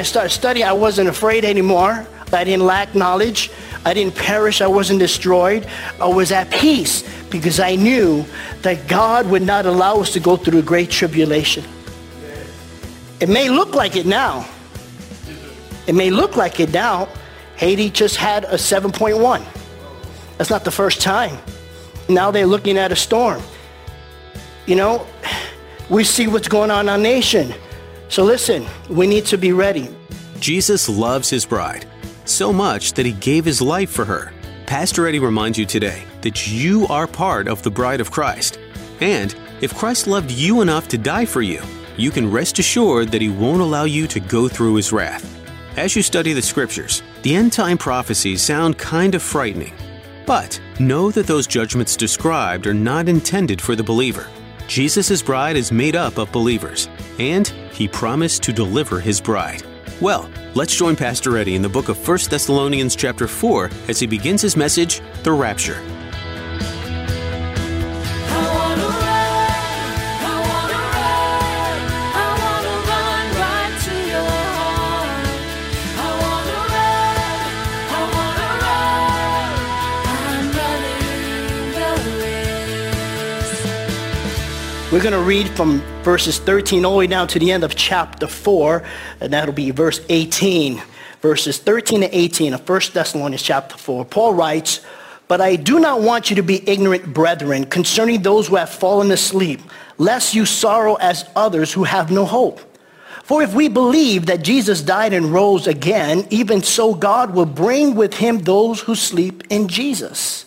I started studying. I wasn't afraid anymore. I didn't lack knowledge. I didn't perish. I wasn't destroyed. I was at peace because I knew that God would not allow us to go through a great tribulation. It may look like it now. It may look like it now. Haiti just had a 7.1. That's not the first time. Now they're looking at a storm. You know, we see what's going on in our nation. So listen, we need to be ready. Jesus loves his bride so much that he gave his life for her. Pastor Eddie reminds you today that you are part of the bride of Christ. And if Christ loved you enough to die for you, you can rest assured that he won't allow you to go through his wrath. As you study the scriptures, the end time prophecies sound kind of frightening. But know that those judgments described are not intended for the believer. Jesus' bride is made up of believers, and he promised to deliver his bride. Well, let's join Pastor Eddie in the book of 1 Thessalonians chapter 4 as he begins his message, The Rapture. We're going to read from verses 13 all the way down to the end of chapter 4, and that'll be verse 18. Verses 13 to 18 of 1 Thessalonians chapter 4. Paul writes, But I do not want you to be ignorant, brethren, concerning those who have fallen asleep, lest you sorrow as others who have no hope. For if we believe that Jesus died and rose again, even so God will bring with him those who sleep in Jesus.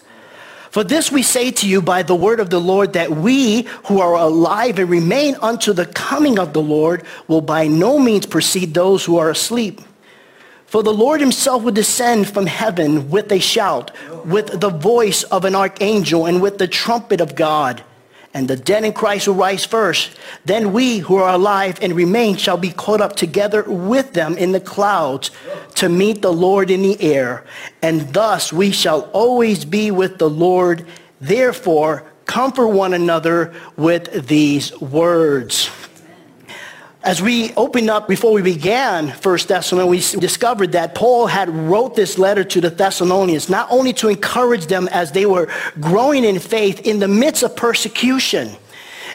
For this we say to you by the word of the Lord, that we who are alive and remain unto the coming of the Lord will by no means precede those who are asleep. For the Lord himself will descend from heaven with a shout, with the voice of an archangel, and with the trumpet of God. And the dead in Christ will rise first. Then we who are alive and remain shall be caught up together with them in the clouds to meet the Lord in the air. And thus we shall always be with the Lord. Therefore, comfort one another with these words. As we opened up before we began First Thessalonians, we discovered that Paul had wrote this letter to the Thessalonians not only to encourage them as they were growing in faith in the midst of persecution,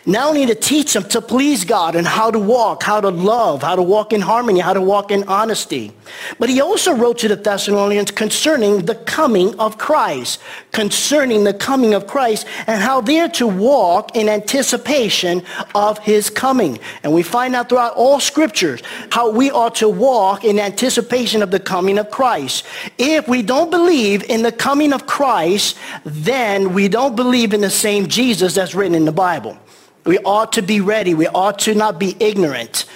not need to teach them to please God and how to walk, how to love, how to walk in harmony, how to walk in honesty. But he also wrote to the Thessalonians concerning the coming of Christ, concerning the coming of Christ and how they're to walk in anticipation of his coming. And we find out throughout all scriptures how we are to walk in anticipation of the coming of Christ. If we don't believe in the coming of Christ, then we don't believe in the same Jesus that's written in the Bible. We ought to be ready. We ought to not be ignorant.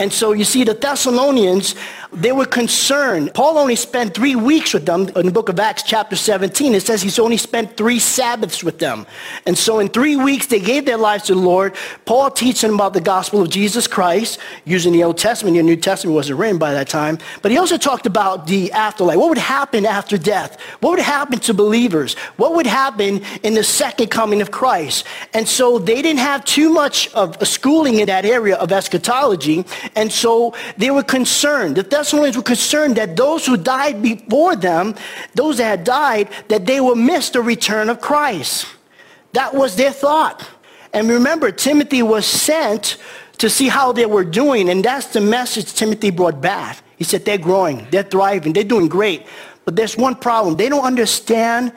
And so you see the Thessalonians, they were concerned. Paul only spent three weeks with them in the book of Acts chapter 17. It says he's only spent three Sabbaths with them. And so in three weeks, they gave their lives to the Lord. Paul teaching about the gospel of Jesus Christ using the Old Testament. The New Testament wasn't written by that time. But he also talked about the afterlife. What would happen after death? What would happen to believers? What would happen in the second coming of Christ? And so they didn't have too much of schooling in that area of eschatology. And so they were concerned. The Thessalonians were concerned that those who died before them, those that had died, that they will miss the return of Christ. That was their thought. And remember, Timothy was sent to see how they were doing, and that's the message Timothy brought back. He said, they're growing, they're thriving, they're doing great. But there's one problem. They don't understand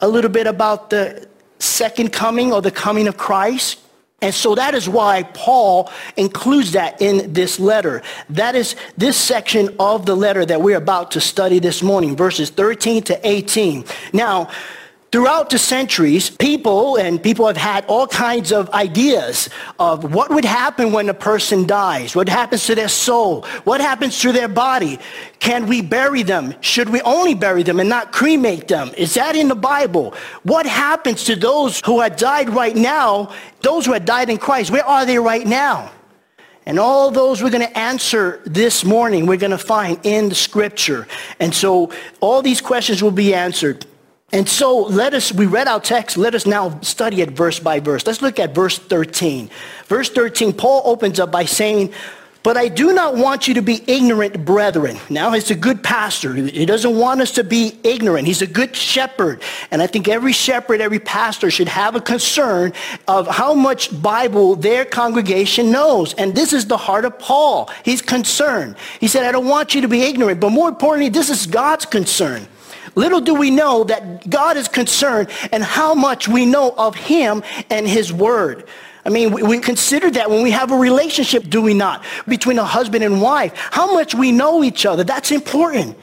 a little bit about the second coming or the coming of Christ. And so that is why Paul includes that in this letter. That is this section of the letter that we're about to study this morning, verses 13 to 18. Now, Throughout the centuries, people and people have had all kinds of ideas of what would happen when a person dies, what happens to their soul, what happens to their body. Can we bury them? Should we only bury them and not cremate them? Is that in the Bible? What happens to those who have died right now, those who have died in Christ? Where are they right now? And all those we're going to answer this morning, we're going to find in the scripture. And so all these questions will be answered. And so let us, we read our text, let us now study it verse by verse. Let's look at verse 13. Verse 13, Paul opens up by saying, but I do not want you to be ignorant, brethren. Now, he's a good pastor. He doesn't want us to be ignorant. He's a good shepherd. And I think every shepherd, every pastor should have a concern of how much Bible their congregation knows. And this is the heart of Paul. He's concerned. He said, I don't want you to be ignorant. But more importantly, this is God's concern. Little do we know that God is concerned and how much we know of him and his word. I mean, we, consider that when we have a relationship, do we not? Between a husband and wife. How much we know each other. That's important.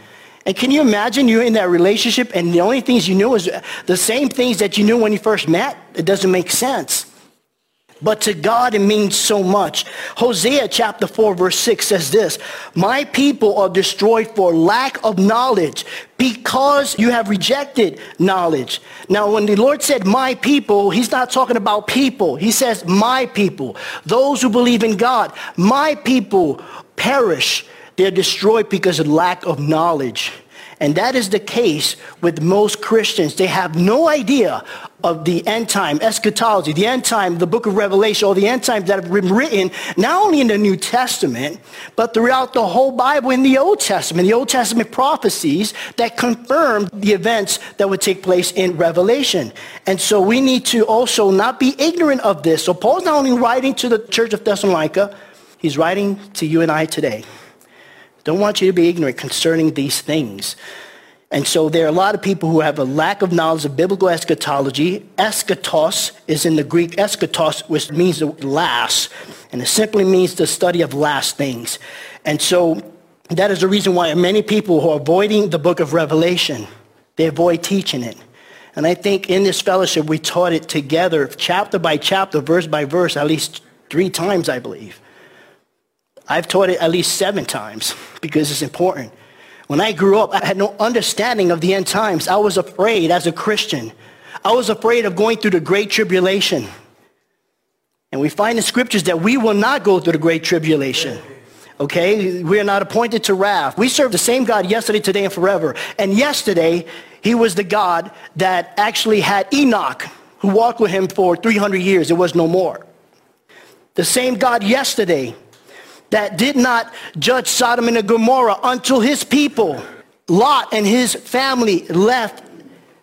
And can you imagine you're in that relationship and the only things you knew is the same things that you knew when you first met? It doesn't make sense. But to God, it means so much. Hosea chapter 4, verse 6 says this My people are destroyed for lack of knowledge because you have rejected knowledge. Now, when the Lord said my people, he's not talking about people. He says my people, those who believe in God. My people perish. They're destroyed because of lack of knowledge. And that is the case with most Christians. They have no idea of the end time, eschatology, the end time, the book of Revelation, or the end times that have been written not only in the New Testament, but throughout the whole Bible in the Old Testament, the Old Testament prophecies that confirm the events that would take place in Revelation. And so we need to also not be ignorant of this. So Paul's not only writing to the church of Thessalonica, he's writing to you and I today. Don't want you to be ignorant concerning these things. And so there are a lot of people who have a lack of knowledge of biblical eschatology. Eschatos is in the Greek eschatos, which means the last. And it simply means the study of last things. And so that is the reason why many people who are avoiding the book of Revelation, they avoid teaching it. And I think in this fellowship, we taught it together, chapter by chapter, verse by verse, at least three times, I believe. I've taught it at least seven times because it's important. When I grew up, I had no understanding of the end times. I was afraid as a Christian. I was afraid of going through the great tribulation. And we find in scriptures that we will not go through the great tribulation. Okay? We are not appointed to wrath. We serve the same God yesterday, today, and forever. And yesterday, he was the God that actually had Enoch, who walked with him for 300 years. It was no more. The same God yesterday that did not judge Sodom and Gomorrah until his people, Lot and his family, left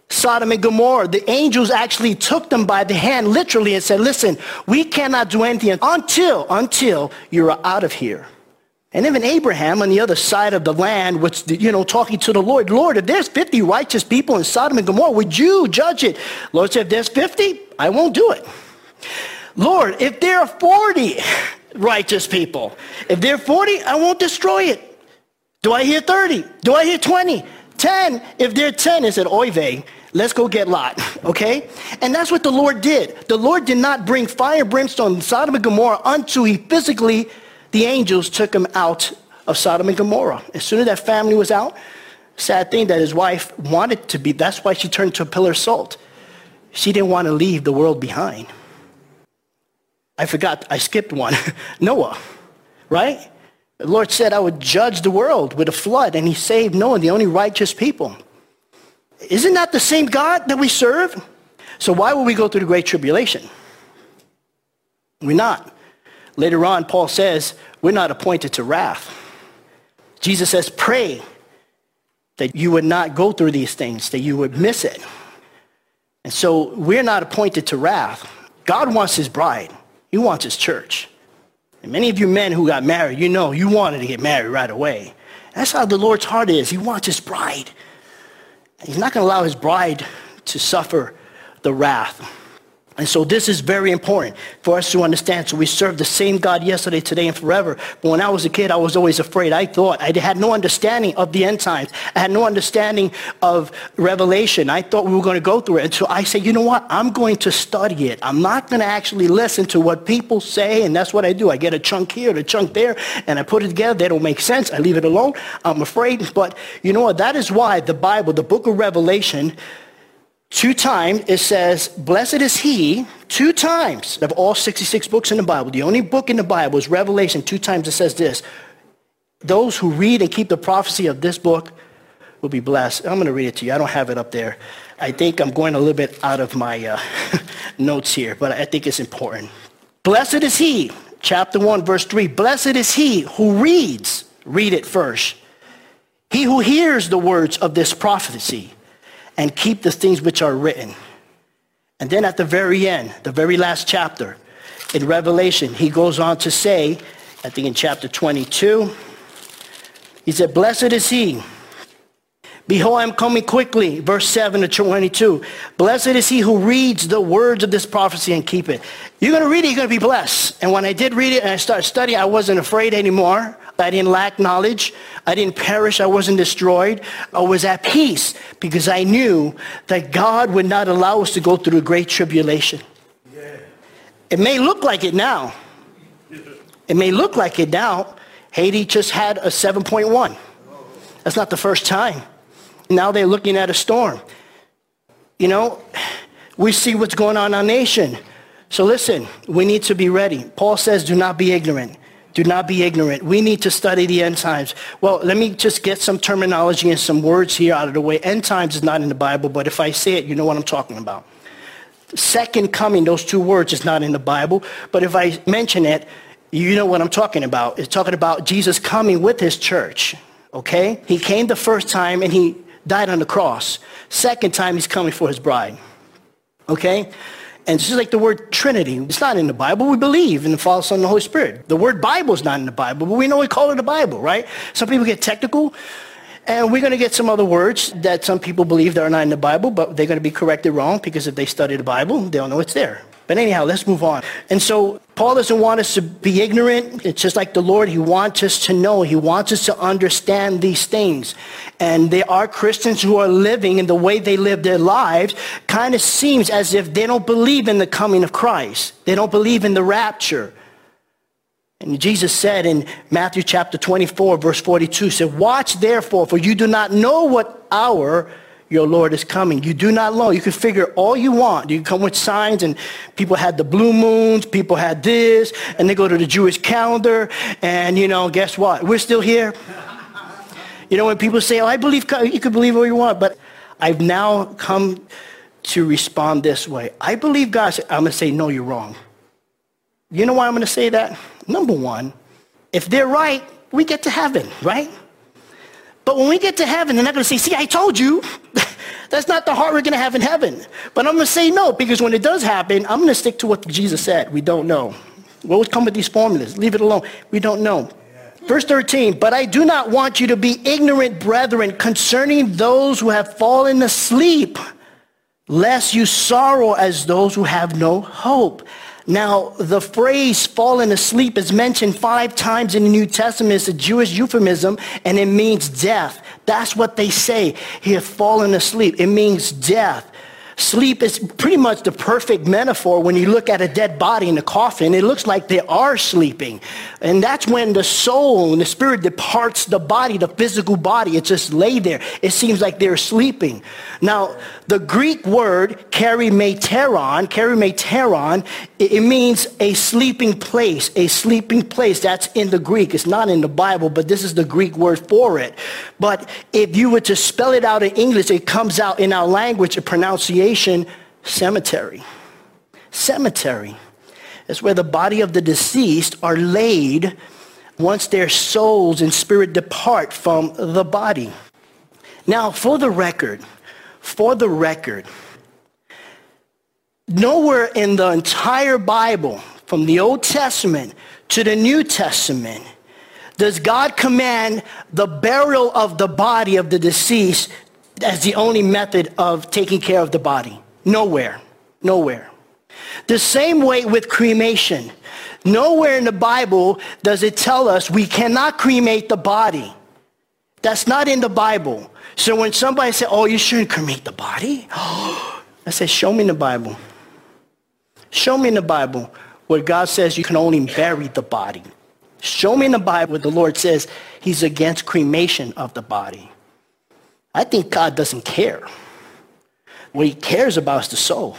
Sodom and Gomorrah. The angels actually took them by the hand literally and said, listen, we cannot do anything until, until you're out of here. And even Abraham on the other side of the land was, you know, talking to the Lord. Lord, if there's 50 righteous people in Sodom and Gomorrah, would you judge it? Lord said, if there's 50, I won't do it. Lord, if there are 40 righteous people. If they're 40, I won't destroy it. Do I hear 30? Do I hear 20? 10? If they're 10, it said, oy vey, let's go get Lot, okay? And that's what the Lord did. The Lord did not bring fire brimstone Sodom and Gomorrah until he physically, the angels took him out of Sodom and Gomorrah. As soon as that family was out, sad thing that his wife wanted to be, that's why she turned to a pillar of salt. She didn't want to leave the world behind. I forgot, I skipped one. Noah, right? The Lord said I would judge the world with a flood, and he saved Noah, the only righteous people. Isn't that the same God that we serve? So why would we go through the great tribulation? We're not. Later on, Paul says we're not appointed to wrath. Jesus says, pray that you would not go through these things, that you would miss it. And so we're not appointed to wrath. God wants his bride. He wants his church. And many of you men who got married, you know you wanted to get married right away. That's how the Lord's heart is. He wants his bride. He's not going to allow his bride to suffer the wrath. And so this is very important for us to understand. So we serve the same God yesterday, today, and forever. But when I was a kid, I was always afraid. I thought I had no understanding of the end times. I had no understanding of Revelation. I thought we were going to go through it. And so I said, you know what? I'm going to study it. I'm not going to actually listen to what people say. And that's what I do. I get a chunk here, a chunk there, and I put it together. They don't make sense. I leave it alone. I'm afraid. But you know what? That is why the Bible, the book of Revelation, Two times it says, blessed is he, two times of all 66 books in the Bible. The only book in the Bible is Revelation. Two times it says this. Those who read and keep the prophecy of this book will be blessed. I'm going to read it to you. I don't have it up there. I think I'm going a little bit out of my uh, notes here, but I think it's important. Blessed is he, chapter 1, verse 3. Blessed is he who reads, read it first. He who hears the words of this prophecy and keep the things which are written. And then at the very end, the very last chapter, in Revelation, he goes on to say, I think in chapter 22, he said, Blessed is he. Behold, I'm coming quickly. Verse 7 to 22. Blessed is he who reads the words of this prophecy and keep it. You're going to read it, you're going to be blessed. And when I did read it and I started studying, I wasn't afraid anymore. I didn't lack knowledge. I didn't perish. I wasn't destroyed. I was at peace because I knew that God would not allow us to go through a great tribulation. Yeah. It may look like it now. It may look like it now. Haiti just had a 7.1. That's not the first time. Now they're looking at a storm. You know, we see what's going on in our nation. So listen, we need to be ready. Paul says, do not be ignorant. Do not be ignorant. We need to study the end times. Well, let me just get some terminology and some words here out of the way. End times is not in the Bible, but if I say it, you know what I'm talking about. Second coming, those two words is not in the Bible, but if I mention it, you know what I'm talking about. It's talking about Jesus coming with his church. Okay? He came the first time and he died on the cross. Second time he's coming for his bride. Okay? And just like the word Trinity, it's not in the Bible. We believe in the Father, Son, and the Holy Spirit. The word Bible is not in the Bible, but we know we call it the Bible, right? Some people get technical. And we're going to get some other words that some people believe that are not in the Bible, but they're going to be corrected wrong because if they study the Bible, they'll know it's there. But anyhow, let's move on. And so Paul doesn't want us to be ignorant. It's just like the Lord. He wants us to know. He wants us to understand these things. And there are Christians who are living in the way they live their lives kind of seems as if they don't believe in the coming of Christ. They don't believe in the rapture. And Jesus said in Matthew chapter 24, verse 42, said, Watch therefore, for you do not know what hour your Lord is coming. You do not know. You can figure all you want. You come with signs and people had the blue moons, people had this, and they go to the Jewish calendar, and you know, guess what? We're still here. You know, when people say, oh, I believe, you can believe what you want, but I've now come to respond this way. I believe God. I'm going to say, no, you're wrong. You know why I'm going to say that? Number one, if they're right, we get to heaven, right? But when we get to heaven, they're not going to say, see, I told you. That's not the heart we're going to have in heaven. But I'm going to say no, because when it does happen, I'm going to stick to what Jesus said. We don't know. What would come with these formulas? Leave it alone. We don't know. Verse 13, but I do not want you to be ignorant, brethren, concerning those who have fallen asleep, lest you sorrow as those who have no hope. Now, the phrase fallen asleep is mentioned five times in the New Testament. It's a Jewish euphemism, and it means death. That's what they say. He has fallen asleep. It means death. Sleep is pretty much the perfect metaphor when you look at a dead body in a coffin. It looks like they are sleeping. And that's when the soul and the spirit departs the body, the physical body. It just lay there. It seems like they're sleeping. Now, the Greek word kerimeteron, it, it means a sleeping place, a sleeping place. That's in the Greek. It's not in the Bible, but this is the Greek word for it. But if you were to spell it out in English, it comes out in our language, a pronunciation, cemetery. Cemetery. is where the body of the deceased are laid once their souls and spirit depart from the body. Now, for the record, for the record, nowhere in the entire Bible, from the Old Testament to the New Testament, does God command the burial of the body of the deceased as the only method of taking care of the body? Nowhere. Nowhere. The same way with cremation. Nowhere in the Bible does it tell us we cannot cremate the body. That's not in the Bible. So when somebody says, oh, you shouldn't cremate the body, I say, show me in the Bible. Show me in the Bible where God says you can only bury the body. Show me in the Bible where the Lord says he's against cremation of the body. I think God doesn't care. What he cares about is the soul.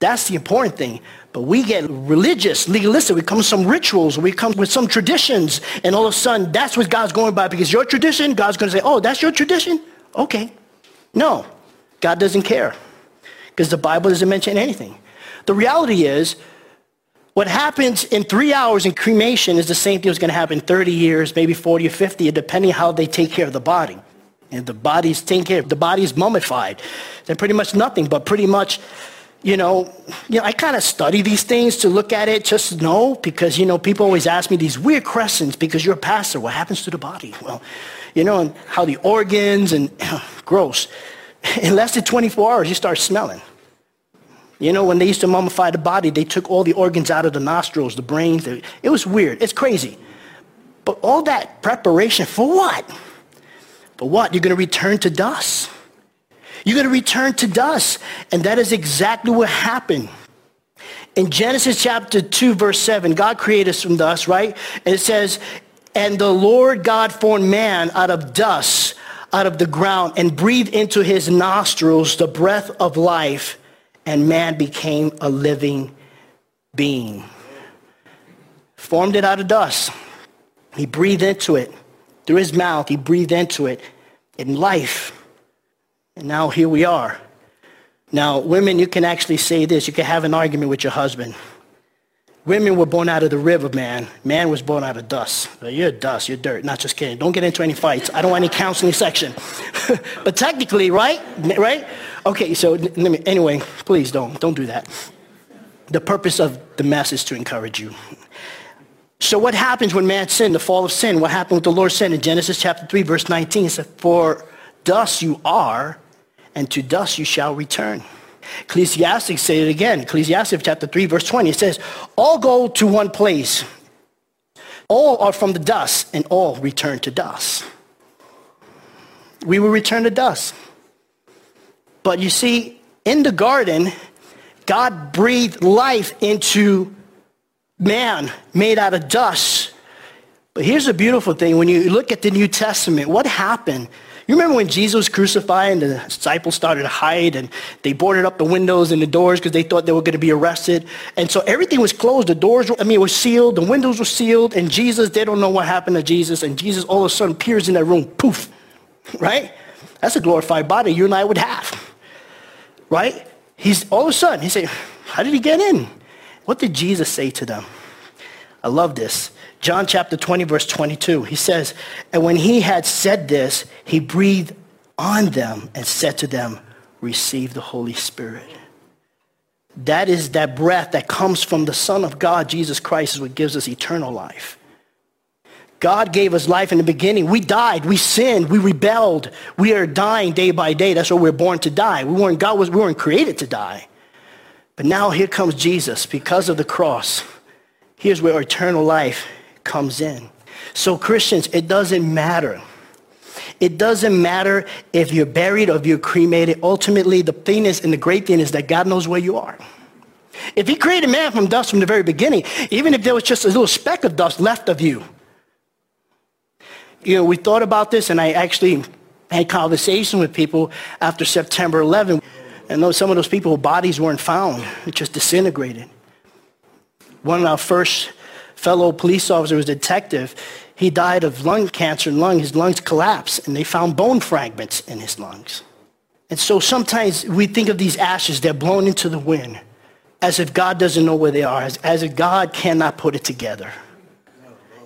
That's the important thing. But we get religious, legalistic. We come with some rituals. We come with some traditions. And all of a sudden, that's what God's going by. Because your tradition, God's going to say, oh, that's your tradition? Okay. No, God doesn't care. Because the Bible doesn't mention anything. The reality is, what happens in three hours in cremation is the same thing that's going to happen 30 years, maybe 40 or 50, depending how they take care of the body. And the body's of. The body's mummified. Then pretty much nothing, but pretty much you know, you know, I kind of study these things to look at it, just to know, because, you know, people always ask me these weird questions because you're a pastor. What happens to the body? Well, you know, and how the organs and gross. In less than 24 hours, you start smelling. You know, when they used to mummify the body, they took all the organs out of the nostrils, the brains. It was weird. It's crazy. But all that preparation for what? For what? You're going to return to dust. You're going to return to dust. And that is exactly what happened. In Genesis chapter 2, verse 7, God created us from dust, right? And it says, And the Lord God formed man out of dust, out of the ground, and breathed into his nostrils the breath of life, and man became a living being. Formed it out of dust. He breathed into it. Through his mouth, he breathed into it in life. And now here we are. Now, women, you can actually say this. You can have an argument with your husband. Women were born out of the river, man. Man was born out of dust. You're dust, you're dirt. Not just kidding. Don't get into any fights. I don't want any counseling section. but technically, right? Right? Okay, so anyway, please don't. Don't do that. The purpose of the mess is to encourage you. So what happens when man sinned, the fall of sin? What happened with the Lord's sin in Genesis chapter 3, verse 19? It says, for dust you are, and to dust you shall return. Ecclesiastes say it again. Ecclesiastes chapter 3, verse 20. It says, all go to one place. All are from the dust, and all return to dust. We will return to dust. But you see, in the garden, God breathed life into man made out of dust. But here's the beautiful thing. When you look at the New Testament, what happened? You remember when Jesus was crucified and the disciples started to hide and they boarded up the windows and the doors because they thought they were going to be arrested. And so everything was closed. The doors, I mean, were sealed. The windows were sealed. And Jesus, they don't know what happened to Jesus. And Jesus all of a sudden appears in that room. Poof. Right? That's a glorified body you and I would have. Right? He's all of a sudden, he said, how did he get in? What did Jesus say to them? I love this. John chapter 20, verse 22, he says, And when he had said this, he breathed on them and said to them, Receive the Holy Spirit. That is that breath that comes from the Son of God, Jesus Christ, is what gives us eternal life. God gave us life in the beginning. We died. We sinned. We rebelled. We are dying day by day. That's why we're born to die. We weren't, God was, we weren't created to die. But now here comes Jesus because of the cross. Here's where eternal life comes in. So Christians, it doesn't matter. It doesn't matter if you're buried or if you're cremated. Ultimately, the thing is, and the great thing is that God knows where you are. If he created man from dust from the very beginning, even if there was just a little speck of dust left of you, you know, we thought about this and I actually had conversation with people after September 11. And those, some of those people, bodies weren't found. It just disintegrated. One of our first fellow police officer was a detective. He died of lung cancer and lung. His lungs collapsed, and they found bone fragments in his lungs. And so sometimes we think of these ashes, they're blown into the wind, as if God doesn't know where they are, as, as if God cannot put it together.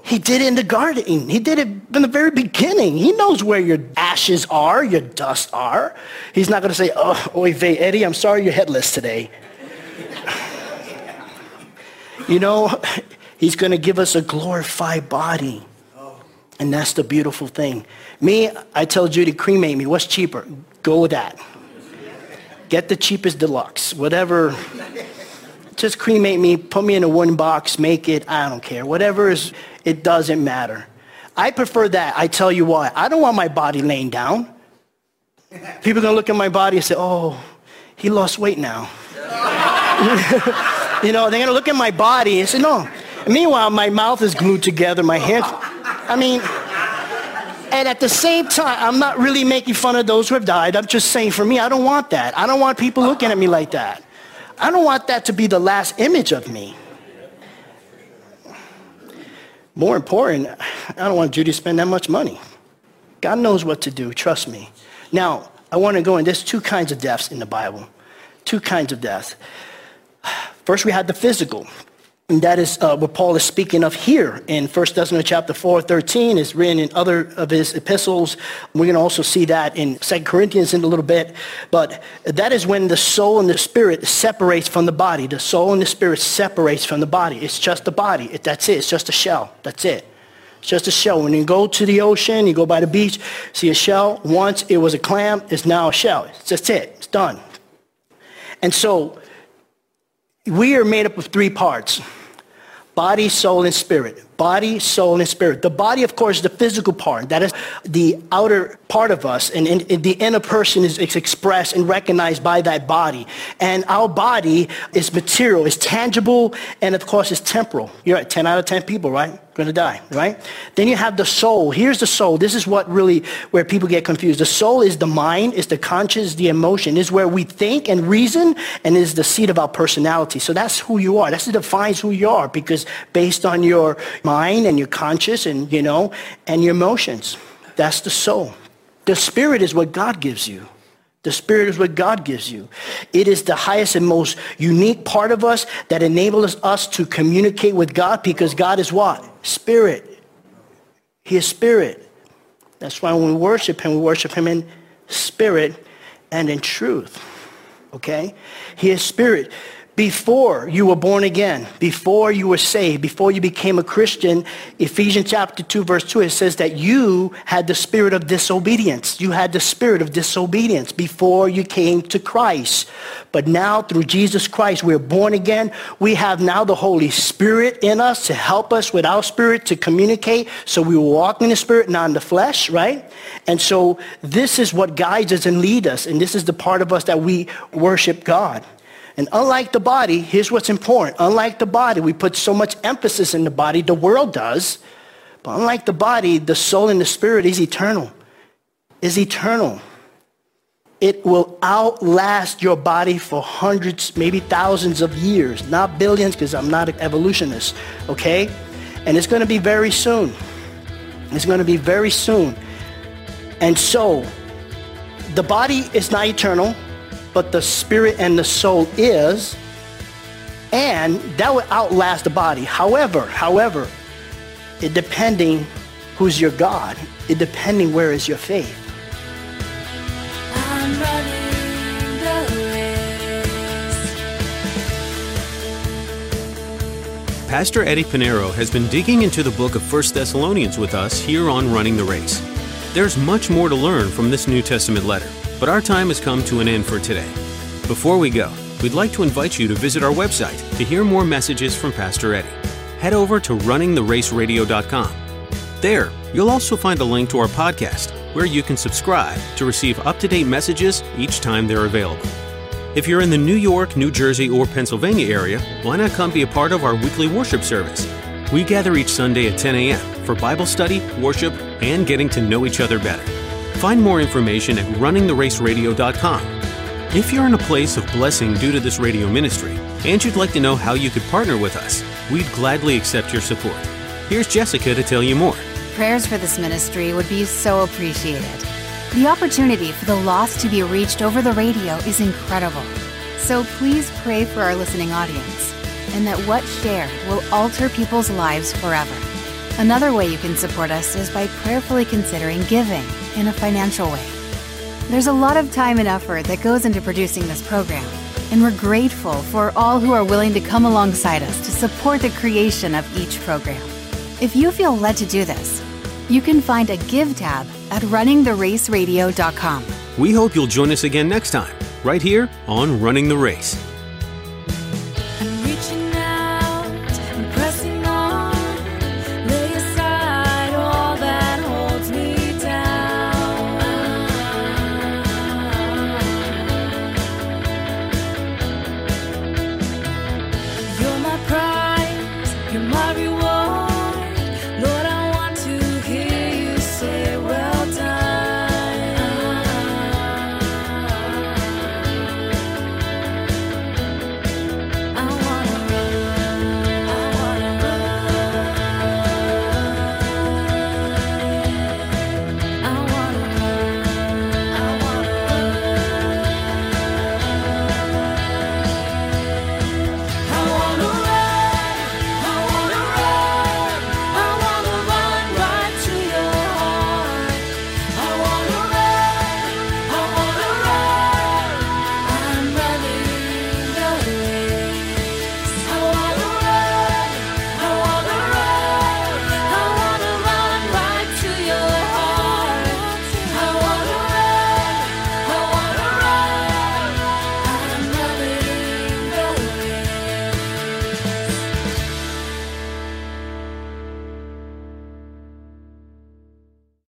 He did it in the garden. He did it in the very beginning. He knows where your ashes are, your dust are. He's not going to say, oh, oy vey, Eddie, I'm sorry you're headless today. you know, He's going to give us a glorified body. And that's the beautiful thing. Me, I tell Judy, cremate me. What's cheaper? Go with that. Get the cheapest deluxe, whatever. Just cremate me, put me in a wooden box, make it, I don't care. Whatever is, it doesn't matter. I prefer that. I tell you why. I don't want my body laying down. People are going to look at my body and say, oh, he lost weight now. you know, they're going to look at my body and say, no. Meanwhile, my mouth is glued together, my hands. I mean, and at the same time, I'm not really making fun of those who have died. I'm just saying for me, I don't want that. I don't want people looking at me like that. I don't want that to be the last image of me. More important, I don't want Judy to spend that much money. God knows what to do, trust me. Now, I want to go in. There's two kinds of deaths in the Bible. Two kinds of death. First, we had the physical. And that is uh, what Paul is speaking of here in 1 Thessalonians chapter 4, 13. It's written in other of his epistles. We're going to also see that in 2 Corinthians in a little bit. But that is when the soul and the spirit separates from the body. The soul and the spirit separates from the body. It's just the body. It, that's it. It's just a shell. That's it. It's just a shell. When you go to the ocean, you go by the beach, see a shell. Once it was a clam, it's now a shell. It's just it. It's done. And so we are made up of three parts body, soul, and spirit. Body, soul, and spirit. The body, of course, is the physical part. That is the outer part of us. And, and, and the inner person is, expressed and recognized by that body. And our body is material, is tangible, and of course, is temporal. You're at 10 out of 10 people, right? Going to die, right? Then you have the soul. Here's the soul. This is what really, where people get confused. The soul is the mind, is the conscience, the emotion. Is where we think and reason, and is the seat of our personality. So that's who you are. What defines who you are, because based on your mind and your conscience and, you know, and your emotions. That's the soul. The spirit is what God gives you. The Spirit is what God gives you. It is the highest and most unique part of us that enables us to communicate with God because God is what? Spirit. He is Spirit. That's why when we worship Him, we worship Him in spirit and in truth. Okay? He is Spirit before you were born again, before you were saved, before you became a Christian, Ephesians chapter 2 verse 2, it says that you had the spirit of disobedience. You had the spirit of disobedience before you came to Christ. But now through Jesus Christ, we're born again. We have now the Holy Spirit in us to help us with our spirit to communicate. So we walk in the spirit, not in the flesh, right? And so this is what guides us and leads us. And this is the part of us that we worship God. And unlike the body, here's what's important. Unlike the body, we put so much emphasis in the body, the world does. But unlike the body, the soul and the spirit is eternal. Is eternal. It will outlast your body for hundreds, maybe thousands of years, not billions, because I'm not an evolutionist, okay? And it's going to be very soon. It's going to be very soon. And so, the body is not eternal but the spirit and the soul is, and that would outlast the body. However, however, it depending who's your God, it depending where is your faith. Pastor Eddie Pinero has been digging into the book of 1 Thessalonians with us here on Running the Race. There's much more to learn from this New Testament letter. But our time has come to an end for today. Before we go, we'd like to invite you to visit our website to hear more messages from Pastor Eddie. Head over to runningtheraceradio.com. There, you'll also find a link to our podcast where you can subscribe to receive up to date messages each time they're available. If you're in the New York, New Jersey, or Pennsylvania area, why not come be a part of our weekly worship service? We gather each Sunday at 10 a.m. for Bible study, worship, and getting to know each other better. Find more information at runningtheraceradio.com. If you're in a place of blessing due to this radio ministry and you'd like to know how you could partner with us, we'd gladly accept your support. Here's Jessica to tell you more. Prayers for this ministry would be so appreciated. The opportunity for the lost to be reached over the radio is incredible. So please pray for our listening audience and that what shared will alter people's lives forever. Another way you can support us is by prayerfully considering giving in a financial way. There's a lot of time and effort that goes into producing this program, and we're grateful for all who are willing to come alongside us to support the creation of each program. If you feel led to do this, you can find a Give tab at runningtheraceradio.com. We hope you'll join us again next time right here on Running the Race.